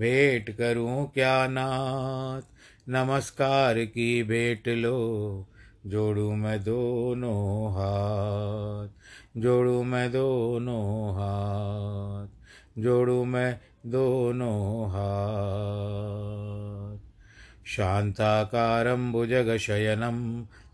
भेंट करूँ क्या नाथ? नमस्कार की भेंट लो, जोड़ू मैं दोनों हाथ, जोड़ू मैं दोनों हाथ, जोड़ू मैं दोनों हाथ। शान्ताकारं भुजगशयनं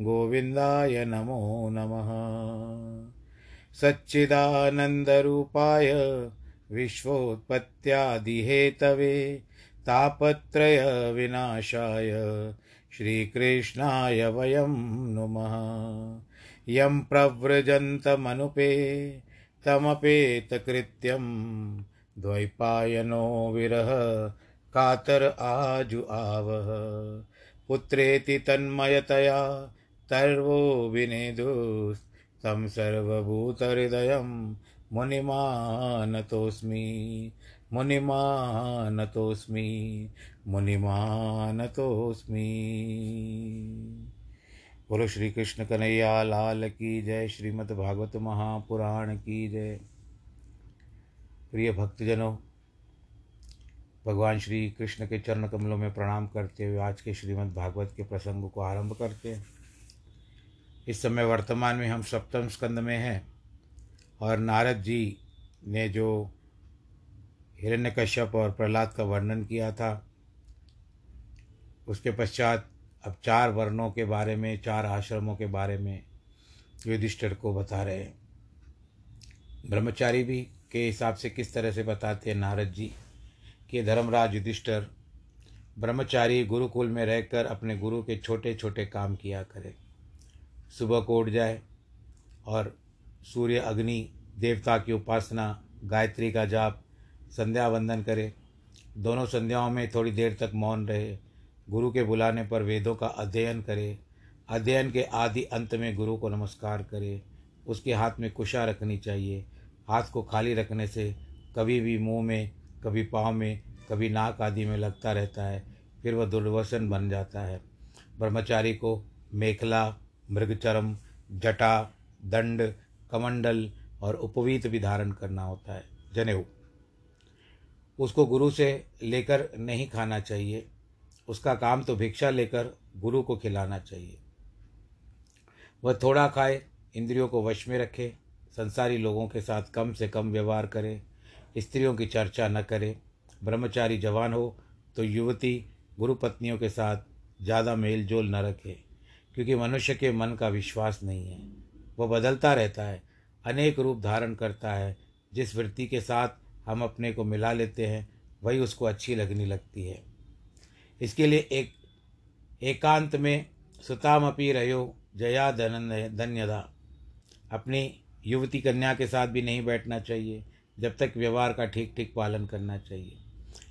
गोविन्दाय नमो नमः। सच्चिदानन्दरूपाय विश्वोत्पत्त्यादिहेतवे तापत्रयविनाशाय श्रीकृष्णाय वयं नुमः। यं प्रव्रजन्तमनुपे तमपेतकृत्यं द्वैपायनो विरह कातर आजु आवह। पुत्रेति तन्मयतया तर्वो विनेदुस्तं सर्वभूतहृदयं मुनिमानतोऽस्मि मुनिमानतोऽस्मि मुनिमानतोऽस्मि। बोलो श्री कृष्ण कन्हैया, लाल की जय, श्रीमद् भागवत महापुराण की जय। प्रिय भक्तजनों, भगवान श्री कृष्ण के चरण कमलों में प्रणाम करते हुए आज के श्रीमद् भागवत के प्रसंग को आरंभ करते हैं। इस समय वर्तमान में हम सप्तम स्कंद में हैं और नारद जी ने जो हिरण्यकश्यप और प्रहलाद का वर्णन किया था, उसके पश्चात अब चार वर्णों के बारे में, चार आश्रमों के बारे में युधिष्ठिर को बता रहे हैं। ब्रह्मचारी भी के हिसाब से किस तरह से बताते हैं नारद जी कि धर्मराज युधिष्ठिर ब्रह्मचारी गुरुकुल में रहकर अपने गुरु के छोटे छोटे काम किया करे। सुबह को उठ जाए और सूर्य, अग्नि, देवता की उपासना, गायत्री का जाप, संध्या वंदन करे। दोनों संध्याओं में थोड़ी देर तक मौन रहे। गुरु के बुलाने पर वेदों का अध्ययन करे। अध्ययन के आदि अंत में गुरु को नमस्कार करे। उसके हाथ में कुशा रखनी चाहिए। हाथ को खाली रखने से कभी भी मुँह में, कभी पाँव में, कभी नाक आदि में लगता रहता है। फिर वह दुर्वसन बन जाता है। ब्रह्मचारी को मेखला मृगचरम, जटा, दंड, कमंडल और उपवीत भी धारण करना होता है। जनेऊ। उसको गुरु से लेकर नहीं खाना चाहिए। उसका काम तो भिक्षा लेकर गुरु को खिलाना चाहिए। वह थोड़ा खाए, इंद्रियों को वश में रखे, संसारी लोगों के साथ कम से कम व्यवहार करे, स्त्रियों की चर्चा न करे, ब्रह्मचारी जवान हो तो युवती गुरु पत्नियों के साथ ज़्यादा मेल जोल न रखे। क्योंकि मनुष्य के मन का विश्वास नहीं है। वह बदलता रहता है, अनेक रूप धारण करता है। जिस वृत्ति के साथ हम अपने को मिला लेते हैं, वही उसको अच्छी लगने लगती है। इसके लिए एक, एकांत में सुतामपी रहो, जया धन धन्यदा। अपनी युवती कन्या के साथ भी नहीं बैठना चाहिए, जब तक व्यवहार का ठीक ठीक पालन करना चाहिए।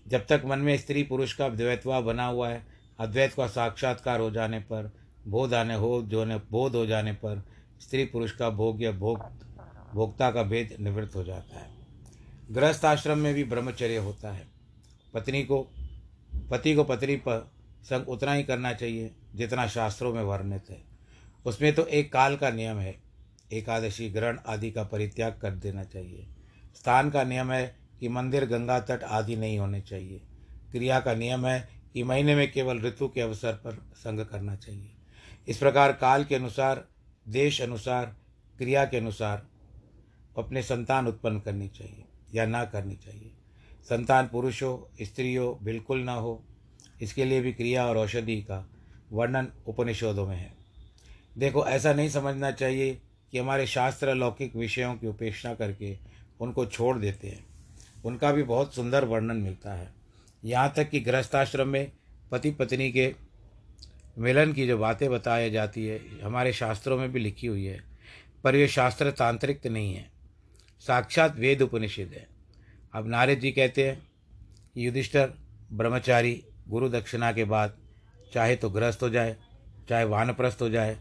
जब तक मन में स्त्री पुरुष का द्वैतवा बना हुआ है, अद्वैत का साक्षात्कार हो जाने पर बोध आने हो, जो बोध हो जाने पर स्त्री पुरुष का भोग या भोग, भोक्ता का भेद निवृत्त हो जाता है। गृहस्थ आश्रम में भी ब्रह्मचर्य होता है। पत्नी को, पति को पत्नी पर संग उतना ही करना चाहिए जितना शास्त्रों में वर्णित है। उसमें तो एक काल का नियम है। एकादशी ग्रहण आदि का परित्याग कर देना चाहिए। स्थान का नियम है कि मंदिर, गंगा तट आदि नहीं होने चाहिए। क्रिया का नियम है कि महीने में केवल ऋतु के अवसर पर संग करना चाहिए। इस प्रकार काल के अनुसार, देश अनुसार, क्रिया के अनुसार अपने संतान उत्पन्न करनी चाहिए या ना करनी चाहिए। संतान पुरुष हो स्त्री हो बिल्कुल ना हो, इसके लिए भी क्रिया और औषधि का वर्णन उपनिषदों में है। देखो, ऐसा नहीं समझना चाहिए कि हमारे शास्त्र लौकिक विषयों की उपेक्षा करके उनको छोड़ देते हैं। उनका भी बहुत सुंदर वर्णन मिलता है। यहाँ तक कि गृहस्थाश्रम में पति पत्नी के मिलन की जो बातें बताई जाती है, हमारे शास्त्रों में भी लिखी हुई है, पर यह शास्त्र तांत्रिक नहीं है। साक्षात वेद उपनिषद है। अब नारद जी कहते हैं कि युधिष्ठर, ब्रह्मचारी, गुरु दक्षिणा के बाद चाहे तो ग्रस्त हो जाए, चाहे वानप्रस्थ हो जाए,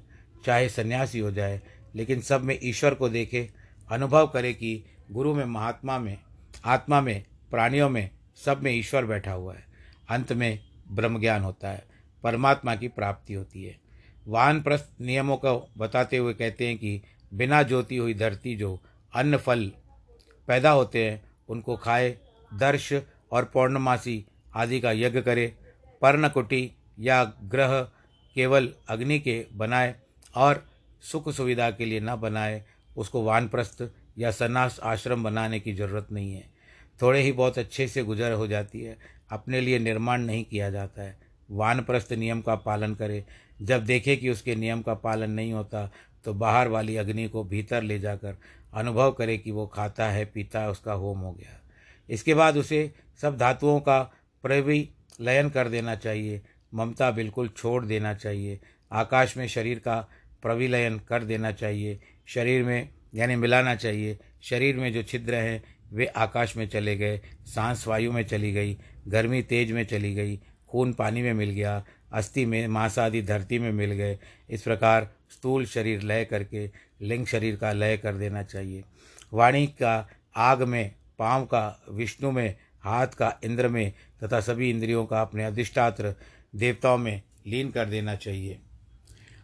चाहे सन्यासी हो जाए, लेकिन सब में ईश्वर को देखे, अनुभव करे कि गुरु में, महात्मा में, आत्मा में, प्राणियों में सब में ईश्वर बैठा हुआ है। अंत में ब्रह्म ज्ञान होता है। परमात्मा की प्राप्ति होती है। वानप्रस्थ नियमों को बताते हुए कहते हैं कि बिना ज्योति हुई धरती जो अन्न फल पैदा होते हैं, उनको खाए, दर्श और पौर्णमासी आदि का यज्ञ करे, पर्णकुटी या ग्रह केवल अग्नि के बनाए और सुख सुविधा के लिए न बनाए, उसको वानप्रस्थ या सन्यास आश्रम बनाने की ज़रूरत नहीं है। थोड़े ही बहुत अच्छे से गुजर हो जाती है, अपने लिए निर्माण नहीं किया जाता है। वानप्रस्थ नियम का पालन करे। जब देखे कि उसके नियम का पालन नहीं होता तो बाहर वाली अग्नि को भीतर ले जाकर अनुभव करे कि वो खाता है, पीता है, उसका होम हो गया। इसके बाद उसे सब धातुओं का प्रवि लयन कर देना चाहिए, ममता बिल्कुल छोड़ देना चाहिए, आकाश में शरीर का प्रविलयन कर देना चाहिए, शरीर में, यानी मिलाना चाहिए, शरीर में जो छिद्र हैं, वे आकाश में चले गए, सांस वायु में चली गई, गर्मी तेज में चली गई खून पानी में मिल गया, अस्थि में मांस आदि धरती में मिल गए। इस प्रकार स्थूल शरीर लय करके लिंग शरीर का लय कर देना चाहिए। वाणी का आग में, पाँव का, विष्णु में, हाथ का, इंद्र में तथा सभी इंद्रियों का अपने अधिष्ठात्र देवताओं में लीन कर देना चाहिए।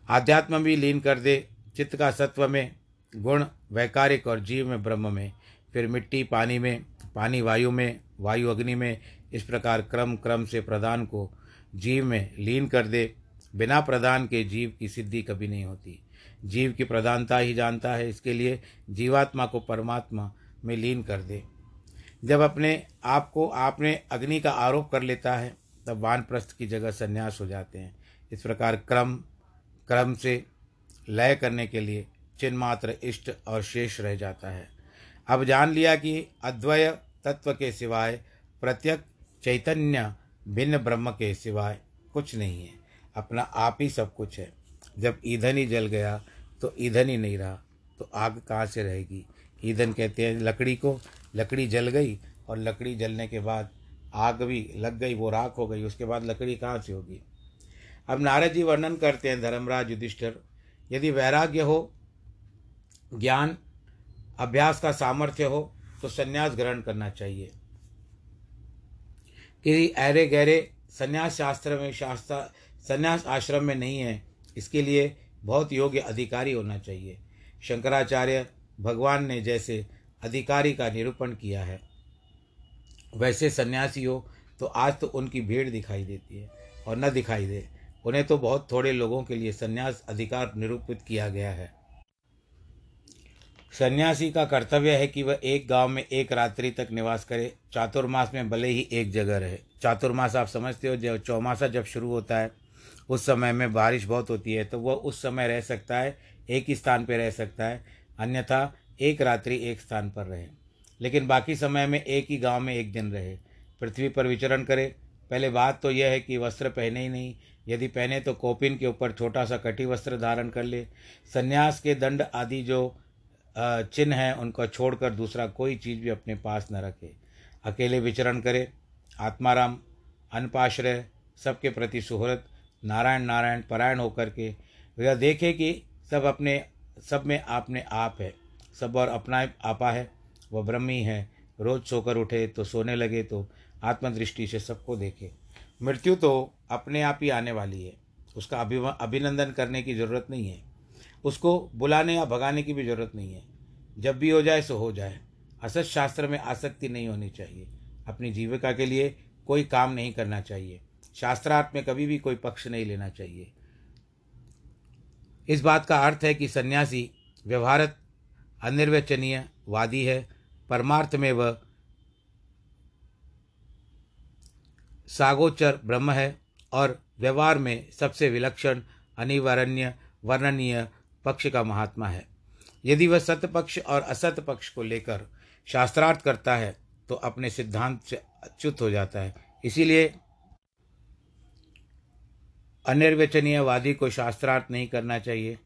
आध्यात्म भी लीन कर दे, चित्त का सत्व में, गुण वैकारिक और जीव में ब्रह्म में। फिर मिट्टी पानी में, पानी वायु में, वायु अग्नि में इस प्रकार क्रम क्रम से प्रदान को जीव में लीन कर दे। बिना प्रदान के जीव की सिद्धि कभी नहीं होती। जीव की प्रधानता ही जानता है, इसके लिए जीवात्मा को परमात्मा में लीन कर दे। जब अपने आप को आपने अग्नि का आरोप कर लेता है, तब वानप्रस्थ की जगह संन्यास हो जाते हैं। इस प्रकार क्रम क्रम से लय करने के लिए चिन्मात्र इष्ट और शेष रह जाता है। अब जान लिया कि अद्वय तत्व के सिवाय प्रत्यक चैतन्य भिन्न ब्रह्म के सिवाय कुछ नहीं है। अपना आप ही सब कुछ है। जब ईंधन ही जल गया तो ईंधन ही नहीं रहा तो आग कहाँ से रहेगी? ईंधन कहते हैं लकड़ी को। लकड़ी जल गई, और लकड़ी जलने के बाद आग भी लग गई, वो राख हो गई, उसके बाद लकड़ी कहाँ से होगी? अब नारद जी वर्णन करते हैं धर्मराज युधिष्ठिर, यदि वैराग्य हो, ज्ञान, अभ्यास का सामर्थ्य हो तो संन्यास ग्रहण करना चाहिए। कि अरे गहरे संन्यास शास्त्र में शास्त्र, संन्यास आश्रम में नहीं है, इसके लिए बहुत योग्य अधिकारी होना चाहिए। शंकराचार्य भगवान ने जैसे अधिकारी का निरूपण किया है, वैसे सन्यासी हो तो आज तो उनकी भीड़ दिखाई देती है और न दिखाई दे। उन्हें तो बहुत थोड़े लोगों के लिए सन्यास अधिकार निरूपित किया गया है। सन्यासी का कर्तव्य है कि वह एक गाँव में एक रात्रि तक निवास करे। चातुर्मास में भले ही एक जगह रहे। चातुर्मास आप समझते हो, जब चौमासा जब शुरू होता है, उस समय में बारिश बहुत होती है तो वह उस समय रह सकता है, एक ही स्थान पर रह सकता है, अन्यथा एक रात्रि एक स्थान पर रहे। लेकिन बाकी समय में एक ही गाँव में एक दिन रहे। पृथ्वी पर विचरण करे। पहले बात तो यह है कि वस्त्र पहने ही नहीं। यदि पहने तो कोपिन के ऊपर छोटा सा कटी वस्त्र धारण कर ले। संन्यास के दंड आदि जो चिन्ह हैं, उनको छोड़कर दूसरा कोई चीज़ भी अपने पास न रखे। अकेले विचरण करे, आत्माराम, अनपाश्रय, सबके प्रति सुहृत, नारायण नारायण परायण होकर के वह देखे कि सब अपने, सब में आपने आप है, सब और अपना आपा है, वह ब्रह्मी है। रोज सोकर उठे तो सोने लगे तो आत्मदृष्टि से सबको देखे। मृत्यु तो अपने आप ही आने वाली है, उसका अभि अभिनंदन करने की ज़रूरत नहीं है। उसको बुलाने या भगाने की भी ज़रूरत नहीं है। जब भी हो जाए, सो हो जाए। असत शास्त्र में आसक्ति नहीं होनी चाहिए। अपनी जीविका के लिए कोई काम नहीं करना चाहिए। शास्त्रार्थ में कभी भी कोई पक्ष नहीं लेना चाहिए। इस बात का अर्थ है कि सन्यासी व्यवहारत, अनिर्वचनीय, वादी है। परमार्थ में वह सागोचर ब्रह्म है और व्यवहार में सबसे विलक्षण अनिवारण्य वर्णनीय पक्ष का महात्मा है। यदि वह सत्य पक्ष और असत पक्ष को लेकर शास्त्रार्थ करता है तो अपने सिद्धांत से अच्युत हो जाता है। इसीलिए अनिर्वचनीय वादी को शास्त्रार्थ नहीं करना चाहिए।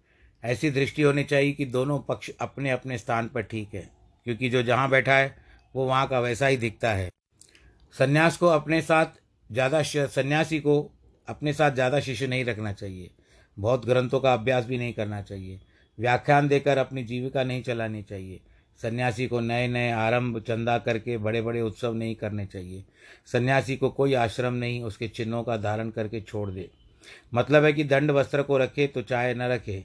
ऐसी दृष्टि होनी चाहिए कि दोनों पक्ष अपने अपने स्थान पर ठीक है, क्योंकि जो जहाँ बैठा है, वो वहाँ का वैसा ही दिखता है। सन्यास को अपने साथ ज़्यादा सन्यासी को अपने साथ ज़्यादा शिष्य नहीं रखना चाहिए। बहुत ग्रंथों का अभ्यास भी नहीं करना चाहिए। व्याख्यान देकर अपनी जीविका नहीं चलानी चाहिए। सन्यासी को नए नए आरंभ चंदा करके बड़े बड़े उत्सव नहीं करने चाहिए। सन्यासी को कोई आश्रम नहीं, उसके चिन्हों का धारण करके छोड़ दे। मतलब है कि दंड वस्त्र को रखे तो चाहे न रखे।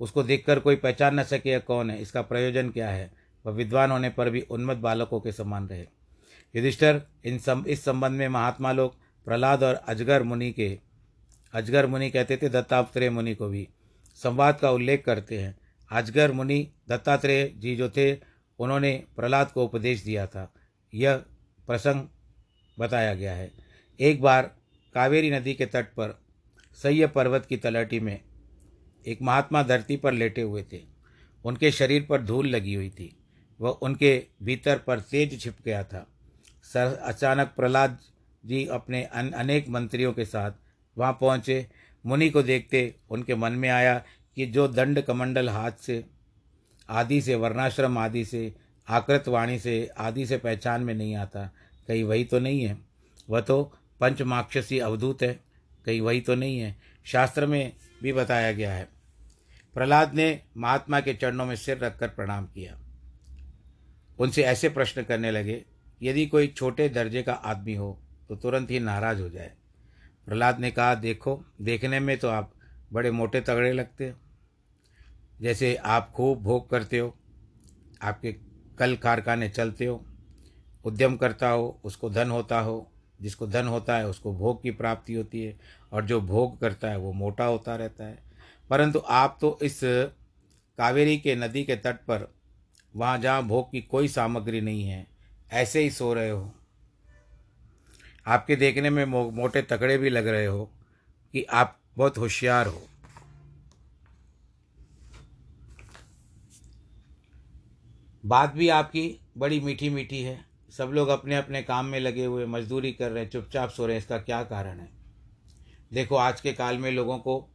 उसको देखकर कोई पहचान न सके कौन है, इसका प्रयोजन क्या है? वह विद्वान होने पर भी उन्मत बालकों के समान रहे। युधिष्ठर, इन सम, इस संबंध में महात्मा लोग प्रहलाद और अजगर मुनि के अजगर मुनि कहते थे दत्तात्रेय मुनि को भी। संवाद का उल्लेख करते हैं। अजगर मुनि दत्तात्रेय जी जो थे उन्होंने प्रहलाद को उपदेश दिया था। यह प्रसंग बताया गया है। एक बार कावेरी नदी के तट पर सह्य पर्वत की तलहटी में एक महात्मा धरती पर लेटे हुए थे। उनके शरीर पर धूल लगी हुई थी। वह उनके भीतर पर तेज छिप गया था। सर अचानक प्रहलाद जी अपने अन, अनेक मंत्रियों के साथ वहाँ पहुँचे। मुनि को देखते उनके मन में आया कि जो दंड कमंडल हाथ से, आदि से, वर्णाश्रम आदि से, आकृत वाणी से, आदि से पहचान में नहीं आता, कहीं वही तो नहीं है। वह तो पंचमाक्षसी अवधूत है, कहीं वही तो नहीं है। शास्त्र में भी बताया गया है। प्रहलाद ने महात्मा के चरणों में सिर रखकर प्रणाम किया। उनसे ऐसे प्रश्न करने लगे, यदि कोई छोटे दर्जे का आदमी हो तो तुरंत ही नाराज़ हो जाए। प्रहलाद ने कहा, देखो, देखने में तो आप बड़े मोटे तगड़े लगते हो। जैसे आप खूब भोग करते हो, आपके कल कारखाने चलते हो, उद्यम करता हो, उसको धन होता हो, जिसको धन होता है, उसको भोग की प्राप्ति होती है, और जो भोग करता है, वो मोटा होता रहता है। परंतु आप तो इस कावेरी के नदी के तट पर, वहाँ जहाँ भोग की कोई सामग्री नहीं है, ऐसे ही सो रहे हो। आपके देखने में मोटे तकड़े भी लग रहे हो कि आप बहुत होशियार हो। बात भी आपकी बड़ी मीठी मीठी है। सब लोग अपने अपने काम में लगे हुए, मजदूरी कर रहे हैं, चुपचाप सो रहे हैं। इसका क्या कारण है? देखो, आज के काल में लोगों को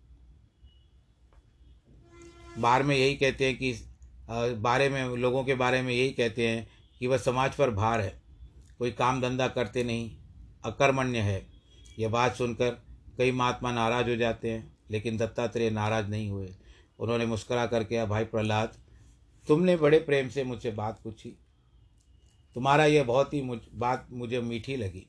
बाहर में यही कहते हैं कि बारे में, लोगों के बारे में यही कहते हैं कि वह समाज पर भार है। कोई काम धंधा करते नहीं। अकर्मण्य है। यह बात सुनकर कई महात्मा नाराज़ हो जाते हैं, लेकिन दत्तात्रेय नाराज़ नहीं हुए। उन्होंने मुस्करा कर कहा भाई प्रहलाद, तुमने बड़े प्रेम से मुझसे बात पूछी। तुम्हारा यह बहुत ही मुझ, बात मुझे मीठी लगी।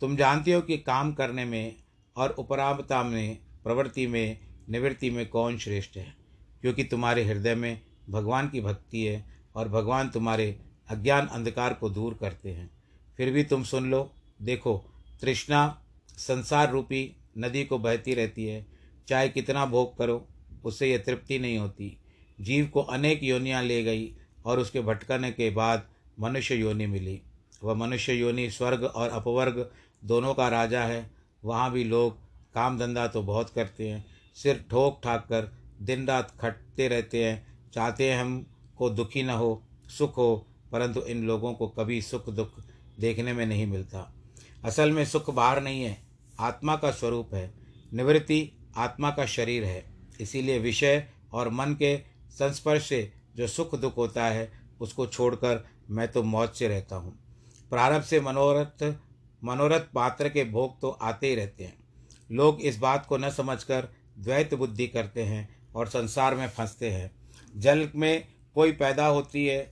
तुम जानते हो कि काम करने में और उपरामता में, प्रवृत्ति में, निवृत्ति में कौन श्रेष्ठ है? क्योंकि तुम्हारे हृदय में भगवान की भक्ति है और भगवान तुम्हारे अज्ञान अंधकार को दूर करते हैं। फिर भी तुम सुन लो देखो, तृष्णा संसार रूपी नदी को बहती रहती है। चाहे कितना भोग करो, उससे यह तृप्ति नहीं होती। जीव को अनेक योनियाँ ले गई और उसके भटकने के बाद मनुष्य योनि मिली। वह मनुष्य योनि स्वर्ग और अपवर्ग दोनों का राजा है। वहाँ भी लोग काम धंधा तो बहुत करते हैं। सिर ठोक ठाक कर दिन रात खटते रहते हैं। चाहते हैं हमको दुखी न हो, सुख हो, परंतु इन लोगों को कभी सुख दुख देखने में नहीं मिलता। असल में सुख बाहर नहीं है। आत्मा का स्वरूप है। निवृत्ति आत्मा का शरीर है। इसीलिए विषय और मन के संस्पर्श से जो सुख दुख होता है, उसको छोड़कर मैं तो मौत से रहता हूँ। प्रारंभ से मनोरथ मनोरथ पात्र के भोग तो आते ही रहते हैं। लोग इस बात को न समझकर द्वैत बुद्धि करते हैं और संसार में फंसते हैं। जल में कोई पैदा होती है,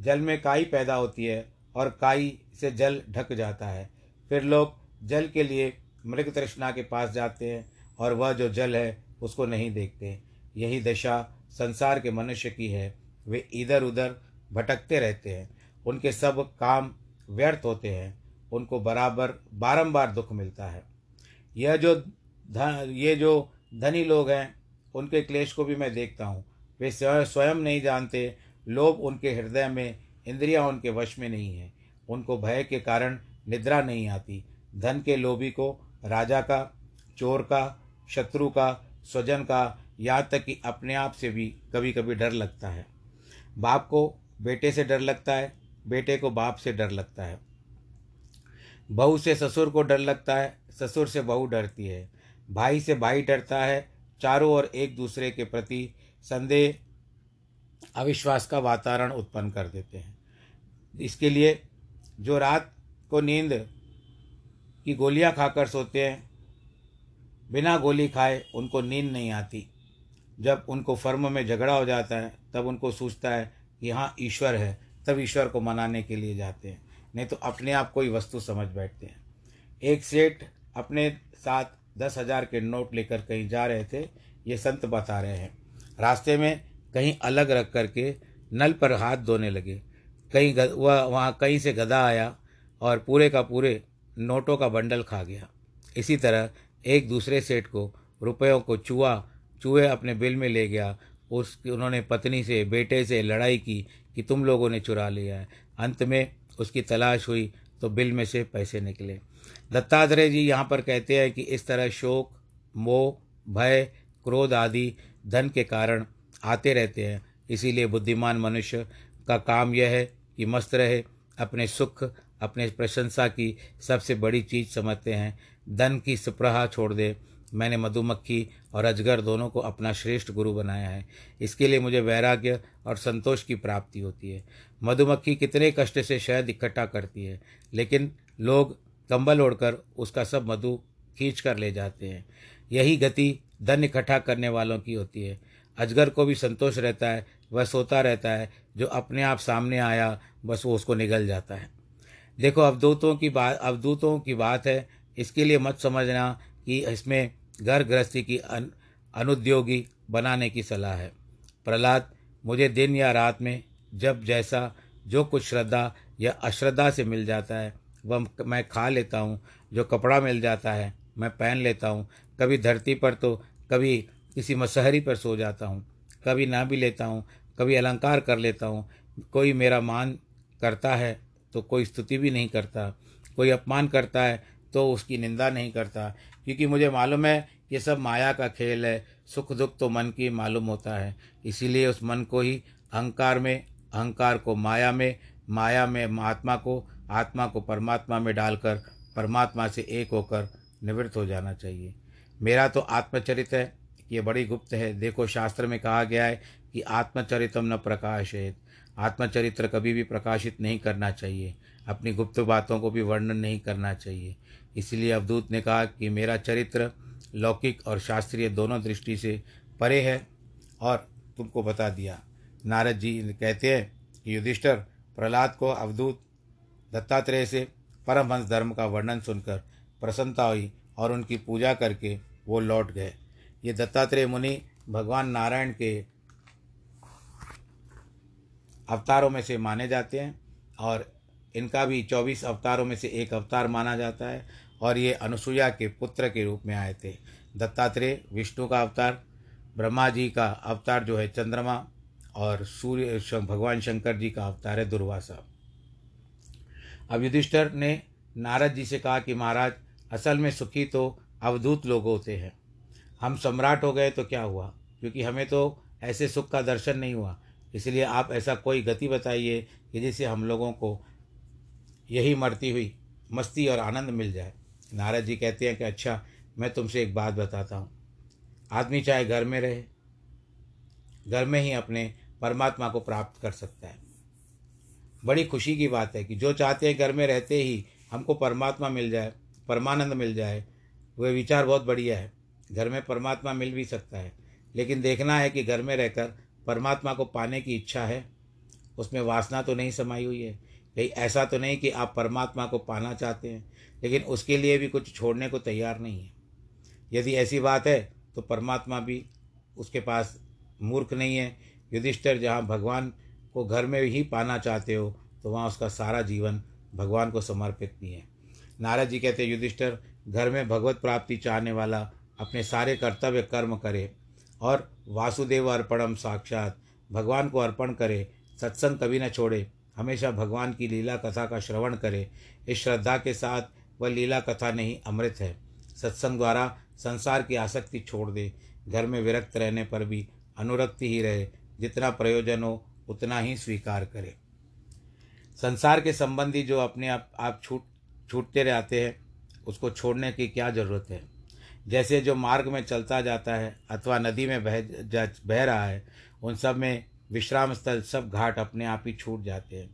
जल में काई पैदा होती है और काई से जल ढक जाता है। फिर लोग जल के लिए मृग तृष्णा के पास जाते हैं और वह जो जल है, उसको नहीं देखते। यही दशा संसार के मनुष्य की है। वे इधर उधर भटकते रहते हैं। उनके सब काम व्यर्थ होते हैं। उनको बराबर, बारंबार दुख मिलता है। यह जो धन ये जो धनी लोग हैं, उनके क्लेश को भी मैं देखता हूँ। वे स्वयं नहीं जानते। लोभ उनके हृदय में, इंद्रियाँ उनके वश में नहीं है। उनको भय के कारण निद्रा नहीं आती। धन के लोभी को, राजा का, चोर का, शत्रु का, स्वजन का यहाँ तक कि अपने आप से भी कभी कभी डर लगता है। बाप को, बेटे से डर लगता है, बेटे को बाप से डर लगता है। बहू से ससुर को डर लगता है, ससुर से बहू डरती है। भाई से भाई डरता है, चारों ओर एक दूसरे के प्रति संदेह, अविश्वास का वातावरण उत्पन्न कर देते हैं। इसके लिए जो रात को नींद की गोलियाँ खाकर सोते हैं, बिना गोली खाए उनको नींद नहीं आती। जब उनको फर्म में झगड़ा हो जाता है, तब उनको सोचता है कि हाँ ईश्वर है, तब ईश्वर को मनाने के लिए जाते हैं। नहीं तो अपने आप कोई वस्तु समझ बैठते हैं। एक सेठ अपने साथ दस हज़ार के नोट लेकर कहीं जा रहे थे, ये संत बता रहे हैं। रास्ते में कहीं अलग रख करके नल पर हाथ धोने लगे। कहीं वह, वहाँ कहीं से गधा आया और पूरे का पूरे नोटों का बंडल खा गया। इसी तरह एक दूसरे सेठ को रुपयों को चूहा, चूहे अपने बिल में ले गया। उस, उन्होंने पत्नी से, बेटे से लड़ाई की कि तुम लोगों ने चुरा लिया है। अंत में उसकी तलाश हुई तो बिल में से पैसे निकले। दत्तात्रेय जी यहाँ पर कहते हैं कि इस तरह शोक, मोह, भय, क्रोध आदि धन के कारण आते रहते हैं। इसीलिए बुद्धिमान मनुष्य का काम यह है कि मस्त रहे, अपने सुख अपने प्रशंसा की सबसे बड़ी चीज़ समझते हैं। धन की स्प्रहा छोड़ दे। मैंने मधुमक्खी और अजगर दोनों को अपना श्रेष्ठ गुरु बनाया है। इसके लिए मुझे वैराग्य और संतोष की प्राप्ति होती है। मधुमक्खी कितने कष्ट से शहद इकट्ठा करती है, लेकिन लोग कंबल ओढ़कर उसका सब मधु खींच कर ले जाते हैं। यही गति धन इकट्ठा करने वालों की होती है। अजगर को भी संतोष रहता है, वह सोता रहता है, जो अपने आप सामने आया, बस वो उसको निगल जाता है। देखो अवधूतों की बात अवधूतों की बात है। इसके लिए मत समझना कि इसमें घर गृहस्थी की अन, अनुद्योगी बनाने की सलाह है। प्रहलाद मुझे दिन या रात में जब जैसा जो कुछ श्रद्धा या अश्रद्धा से मिल जाता है वह मैं खा लेता हूँ। जो कपड़ा मिल जाता है मैं पहन लेता हूँ। कभी धरती पर तो कभी किसी मसहरी पर सो जाता हूँ। कभी ना भी लेता हूँ कभी अलंकार कर लेता हूँ। कोई मेरा मान करता है तो कोई स्तुति भी नहीं करता, कोई अपमान करता है तो उसकी निंदा नहीं करता। क्योंकि मुझे मालूम है, ये सब माया का खेल है, सुख दुख तो मन की मालूम होता है। इसीलिए उस मन को ही अहंकार में, अहंकार को माया में माया में महात्मा को, आत्मा को परमात्मा में डालकर, परमात्मा से एक होकर निवृत्त हो जाना चाहिए। मेरा तो आत्मचरित है, ये बड़ी गुप्त है। देखो, शास्त्र में कहा गया है कि आत्मचरितम न प्रकाशित। आत्मचरित्र कभी भी प्रकाशित नहीं करना चाहिए। अपनी गुप्त बातों को भी वर्णन नहीं करना चाहिए। इसलिए अवधूत ने कहा कि मेरा चरित्र लौकिक और शास्त्रीय दोनों दृष्टि से परे है और तुमको बता दिया। नारद जी कहते हैं कि युधिष्ठर, प्रहलाद को अवधूत दत्तात्रेय से परमहंस धर्म का वर्णन सुनकर प्रसन्नता हुई और उनकी पूजा करके वो लौट गए। ये दत्तात्रेय मुनि भगवान नारायण के अवतारों में से माने जाते हैं और इनका भी चौबीस अवतारों में से एक अवतार माना जाता है और ये अनुसुईया के पुत्र के रूप में आए थे। दत्तात्रेय, विष्णु का अवतार, ब्रह्मा जी का अवतार जो है चंद्रमा और सूर्य भगवान शंकर जी का अवतार है दुर्वासा। अब युधिष्ठर ने नारद जी से कहा कि महाराज, असल में सुखी तो अवधूत लोग होते हैं। हम सम्राट हो गए तो क्या हुआ? क्योंकि हमें तो ऐसे सुख का दर्शन नहीं हुआ। इसलिए आप ऐसा कोई गति बताइए कि जिससे हम लोगों को यही मरती हुई मस्ती और आनंद मिल जाए। नारद जी कहते हैं कि अच्छा मैं तुमसे एक बात बताता हूँ। आदमी चाहे घर में रहे, घर में ही अपने परमात्मा को प्राप्त कर सकता है। बड़ी खुशी की बात है कि जो चाहते हैं घर में रहते ही हमको परमात्मा मिल जाए, परमानंद मिल जाए वह विचार बहुत बढ़िया है। घर में परमात्मा मिल भी सकता है। लेकिन देखना है कि घर में रहकर परमात्मा को पाने की इच्छा है, उसमें वासना तो नहीं समाई हुई है। कहीं ऐसा तो नहीं कि आप परमात्मा को पाना चाहते हैं, लेकिन उसके लिए भी कुछ छोड़ने को तैयार नहीं है। यदि ऐसी बात है तो परमात्मा भी उसके पास मूर्ख नहीं है। युधिष्ठर, जहाँ भगवान को घर में ही पाना चाहते हो तो वहाँ उसका सारा जीवन भगवान को समर्पित नहीं है। नारद जी कहते युधिष्ठर, घर में भगवत प्राप्ति चाहने वाला अपने सारे कर्तव्य कर्म करे और वासुदेव अर्पणम साक्षात भगवान को अर्पण करे, सत्संग कभी न छोड़े, हमेशा भगवान की लीला कथा का श्रवण करे। इस श्रद्धा के साथ वह लीला कथा नहीं, अमृत है। सत्संग द्वारा संसार की आसक्ति छोड़ दे। घर में विरक्त रहने पर भी अनुरक्ति ही रहे। जितना प्रयोजन हो, उतना ही स्वीकार करे। संसार के संबंधी जो अपने आप आप छूट, छूटते रहते हैं, उसको छोड़ने की क्या ज़रूरत है? जैसे जो मार्ग में चलता जाता है अथवा नदी में बह बह रहा है, उन सब में विश्राम स्थल, सब घाट अपने आप ही छूट जाते हैं।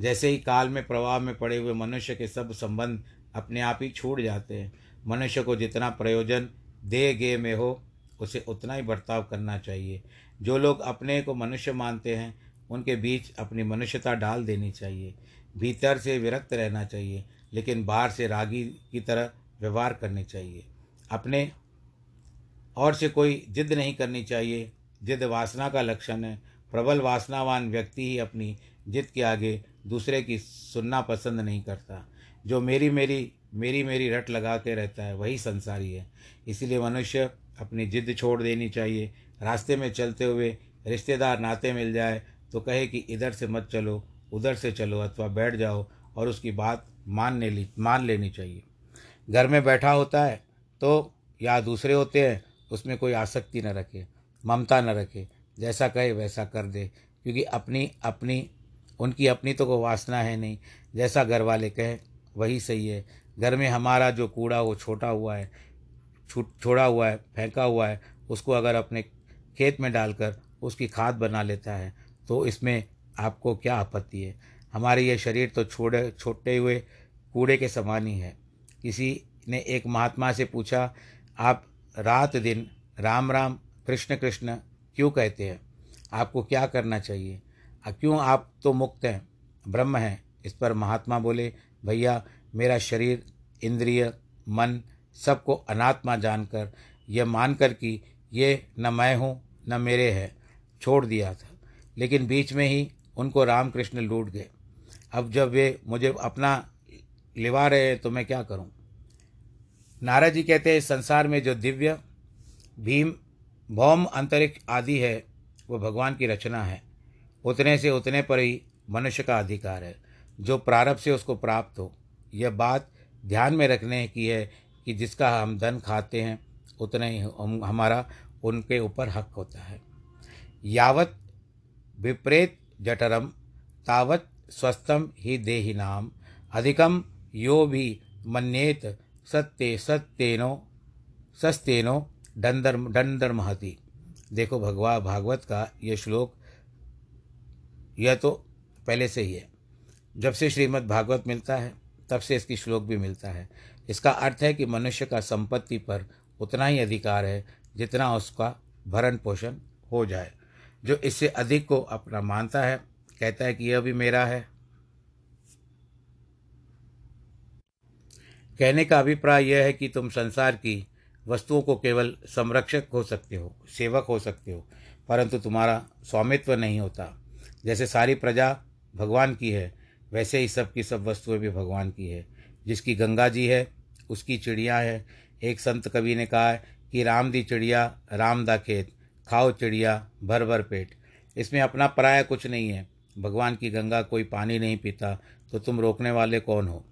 जैसे ही काल में प्रवाह में पड़े हुए मनुष्य के सब संबंध अपने आप ही छूट जाते हैं। मनुष्य को जितना प्रयोजन दे गे में हो, उसे उतना ही बर्ताव करना चाहिए। जो लोग अपने को मनुष्य मानते हैं, उनके बीच अपनी मनुष्यता डाल देनी चाहिए। भीतर से विरक्त रहना चाहिए, लेकिन बाहर से रागी की तरह व्यवहार करनी चाहिए। अपने और से कोई जिद नहीं करनी चाहिए। जिद वासना का लक्षण है। प्रबल वासनावान व्यक्ति ही अपनी जिद के आगे दूसरे की सुनना पसंद नहीं करता। जो मेरी मेरी मेरी मेरी रट लगा के रहता है, वही संसारी है। इसीलिए मनुष्य अपनी जिद छोड़ देनी चाहिए। रास्ते में चलते हुए रिश्तेदार नाते मिल जाए तो कहे कि इधर से मत चलो, उधर से चलो अथवा बैठ जाओ और उसकी बात मान ली, मान लेनी चाहिए। घर में बैठा होता है तो या दूसरे होते हैं, उसमें कोई आसक्ति न रखे, ममता न रखे, जैसा कहे वैसा कर दे। क्योंकि अपनी अपनी, उनकी अपनी तो कोई वासना है नहीं। जैसा घर वाले कहें, वही सही है। घर में हमारा जो कूड़ा, वो छोटा हुआ है, छूट, छोड़ा हुआ है, फेंका हुआ है, उसको अगर अपने खेत में डालकर उसकी खाद बना लेता है तो इसमें आपको क्या आपत्ति है? हमारे ये शरीर तो छोड़े, छोटे हुए कूड़े के समान ही है। किसी ने एक महात्मा से पूछा, आप रात दिन राम राम, कृष्ण कृष्ण क्यों कहते हैं? आपको क्या करना चाहिए? क्यों आप तो मुक्त हैं, ब्रह्म हैं? इस पर महात्मा बोले, भैया, मेरा शरीर, इंद्रिय, मन सबको अनात्मा जानकर, यह मानकर कि ये न मैं हूँ, न मेरे है, छोड़ दिया था। लेकिन बीच में ही उनको रामकृष्ण लूट गए। अब जब वे मुझे अपना लिवा रहे हैं तो मैं क्या करूँ? नारद जी कहते हैं, संसार में जो दिव्य, भीम, भौम, अंतरिक्ष आदि है, वो भगवान की रचना है। उतने से उतने पर ही मनुष्य का अधिकार है। जो प्रारब्ध से उसको प्राप्त हो, यह बात ध्यान में रखने की है कि जिसका हम धन खाते हैं, उतना ही हम, हमारा उनके ऊपर हक होता है। यावत विपरीत जठरम, तावत स्वस्थम ही देहिनाम अधिकम यो भी मन्येत सत्य सत्येनो सस्तेनो डंदर डंदर महती देखो भगवा, भागवत का यह श्लोक, यह तो पहले से ही है। जब से श्रीमद् भागवत मिलता है, तब से इसकी श्लोक भी मिलता है। इसका अर्थ है कि मनुष्य का संपत्ति पर उतना ही अधिकार है, जितना उसका भरण पोषण हो जाए। जो इससे अधिक को अपना मानता है, कहता है कि यह भी मेरा है कहने का अभिप्राय यह है कि तुम संसार की वस्तुओं को केवल संरक्षक हो सकते हो, सेवक हो सकते हो, परंतु तुम्हारा स्वामित्व नहीं होता। जैसे सारी प्रजा भगवान की है, वैसे ही सब की सब वस्तुएँ भी भगवान की है। जिसकी गंगा जी है, उसकी चिड़िया है। एक संत कवि ने कहा है कि राम दी चिड़िया, राम दा खेत, खाओ चिड़िया, भर भर पेट। इसमें अपना पराया कुछ नहीं है। भगवान की गंगा कोई पानी नहीं पीता तो तुम रोकने वाले कौन हो?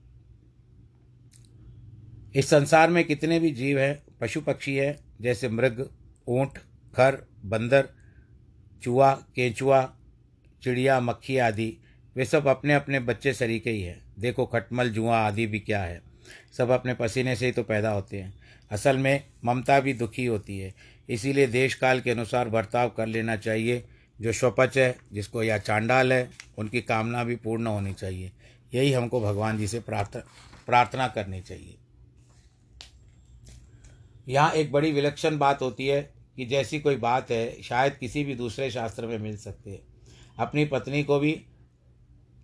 इस संसार में कितने भी जीव हैं, पशु पक्षी हैं, जैसे मृग, ऊँट, खर, बंदर, चूहा, केंचुआ, चिड़िया, मक्खी आदि, वे सब अपने अपने बच्चे सरीके ही हैं। देखो खटमल, जुआ आदि भी क्या है। सब अपने पसीने से ही तो पैदा होते हैं। असल में ममता भी दुखी होती है। इसीलिए देश काल के अनुसार बर्ताव कर लेना चाहिए। जो स्वपच है, जिसको या चांडाल है, उनकी कामना भी पूर्ण होनी चाहिए। यही हमको भगवान जी से प्रार्थना प्रार्थना करनी चाहिए। यहाँ एक बड़ी विलक्षण बात होती है कि जैसी कोई बात है, शायद किसी भी दूसरे शास्त्र में मिल सकती है। अपनी पत्नी को भी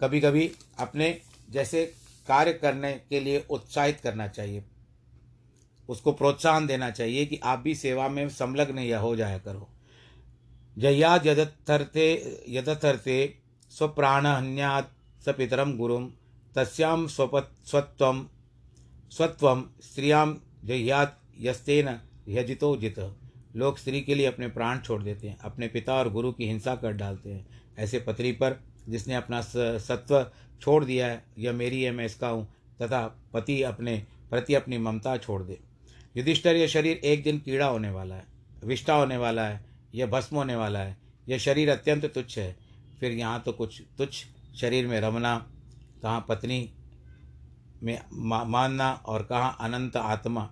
कभी कभी अपने जैसे कार्य करने के लिए उत्साहित करना चाहिए। उसको प्रोत्साहन देना चाहिए कि आप भी सेवा में संलग्न या हो जाया करो। जया यदर्थर्थे यदर्थर्थे स्वप्राणहन्यात् स पितरम गुरुम तस्याम स्वपत स्वत्वम स्वत्वम स्त्रियाम जह्यात यस्तेन यजितो जित। लोग स्त्री के लिए अपने प्राण छोड़ देते हैं, अपने पिता और गुरु की हिंसा कर डालते हैं। ऐसे पत्नी पर जिसने अपना सत्व छोड़ दिया है यह मेरी है, मैं इसका हूँ, तथा पति अपने, प्रति अपनी ममता छोड़ दे। युधिष्ठर, यह शरीर एक दिन कीड़ा होने वाला है विष्टा होने वाला है यह भस्म होने वाला है। यह शरीर अत्यंत तुच्छ है। फिर यहाँ तो कुछ तुच्छ शरीर में रमना, कहाँ पत्नी में, मानना, और कहाँ अनंत आत्मा।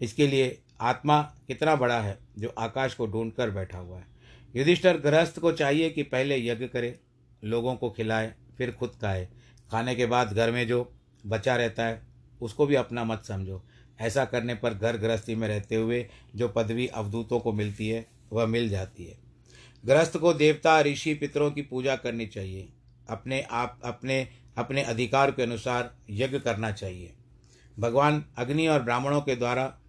इसके लिए आत्मा कितना बड़ा है जो आकाश को ढूंढ कर बैठा हुआ है? युधिष्ठर गृहस्थ को चाहिए कि पहले यज्ञ करे, लोगों को खिलाए, फिर खुद खाए। खाने के बाद घर में जो बचा रहता है, उसको भी अपना मत समझो। ऐसा करने पर घर गृहस्थी में रहते हुए जो पदवी अवधूतों को मिलती है, वह मिल जाती है। गृहस्थ को देवता, ऋषि पितरों की पूजा करनी चाहिए। अपने आप, अपने अपने अधिकार के अनुसार यज्ञ करना चाहिए। भगवान अग्नि और ब्राह्मणों के द्वारा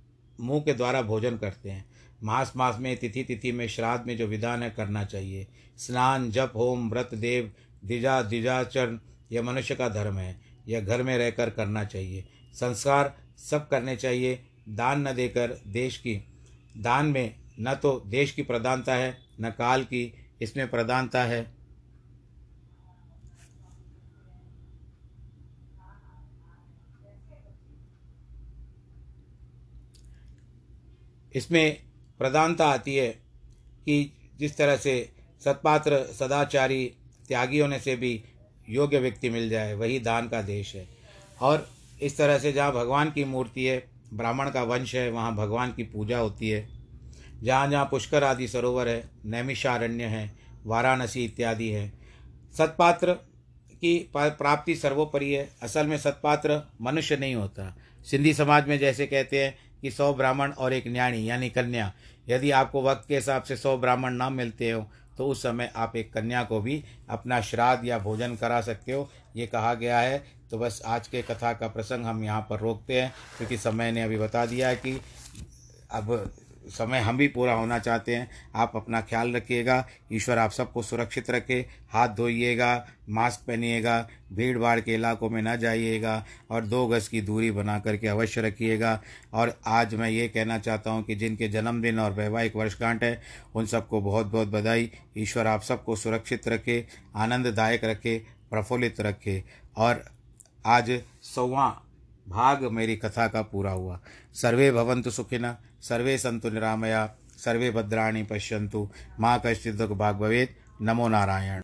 मुँह के द्वारा भोजन करते हैं। मास मास में तिथि तिथि में, श्राद्ध में जो विधान है, करना चाहिए। स्नान, जप, होम, व्रत, देव द्विजा द्विजाचरण यह मनुष्य का धर्म है। यह घर में रहकर करना चाहिए। संस्कार सब करने चाहिए। दान न देकर देश की, दान में न तो देश की प्रधानता है, न काल की, इसमें प्रधानता है। इसमें प्रधानता आती है कि जिस तरह से सत्पात्र सदाचारी त्यागी होने से भी योग्य व्यक्ति मिल जाए, वही दान का देश है। और इस तरह से जहाँ भगवान की मूर्ति है, ब्राह्मण का वंश है, वहाँ भगवान की पूजा होती है। जहाँ जहाँ पुष्कर आदि सरोवर है, नैमिषारण्य है, वाराणसी इत्यादि है। सत्पात्र की प्राप्ति सर्वोपरि है। असल में सत्पात्र मनुष्य नहीं होता। सिंधी समाज में जैसे कहते हैं कि सौ ब्राह्मण और एक न्याणी, यानी कन्या। यदि आपको वक्त के हिसाब से सौ ब्राह्मण ना मिलते हो तो उस समय आप एक कन्या को भी अपना श्राद्ध या भोजन करा सकते हो। ये कहा गया है। तो बस आज के कथा का प्रसंग हम यहाँ पर रोकते हैं, क्योंकि समय ने अभी बता दिया है कि अब समय हम भी पूरा होना चाहते हैं। आप अपना ख्याल रखिएगा। ईश्वर आप सबको सुरक्षित रखे, हाथ धोइएगा, मास्क पहनिएगा भीड़ भाड़ के इलाकों में ना जाइएगा और दो गज़ की दूरी बना करके अवश्य रखिएगा। और आज मैं ये कहना चाहता हूँ कि जिनके जन्मदिन और वैवाहिक वर्षगांठ है, उन सबको बहुत बहुत बधाई। ईश्वर आप सबको सुरक्षित रखे, आनंददायक रखे, प्रफुल्लित रखे। और आज सौवा भाग मेरी कथा का पूरा हुआ। सर्वे भवन्तु सुखिन सर्वे सन्तु निरामया सर्वे भद्राणि पश्यन्तु। माँ कश्चित् भाग भवेत्। नमो नारायण।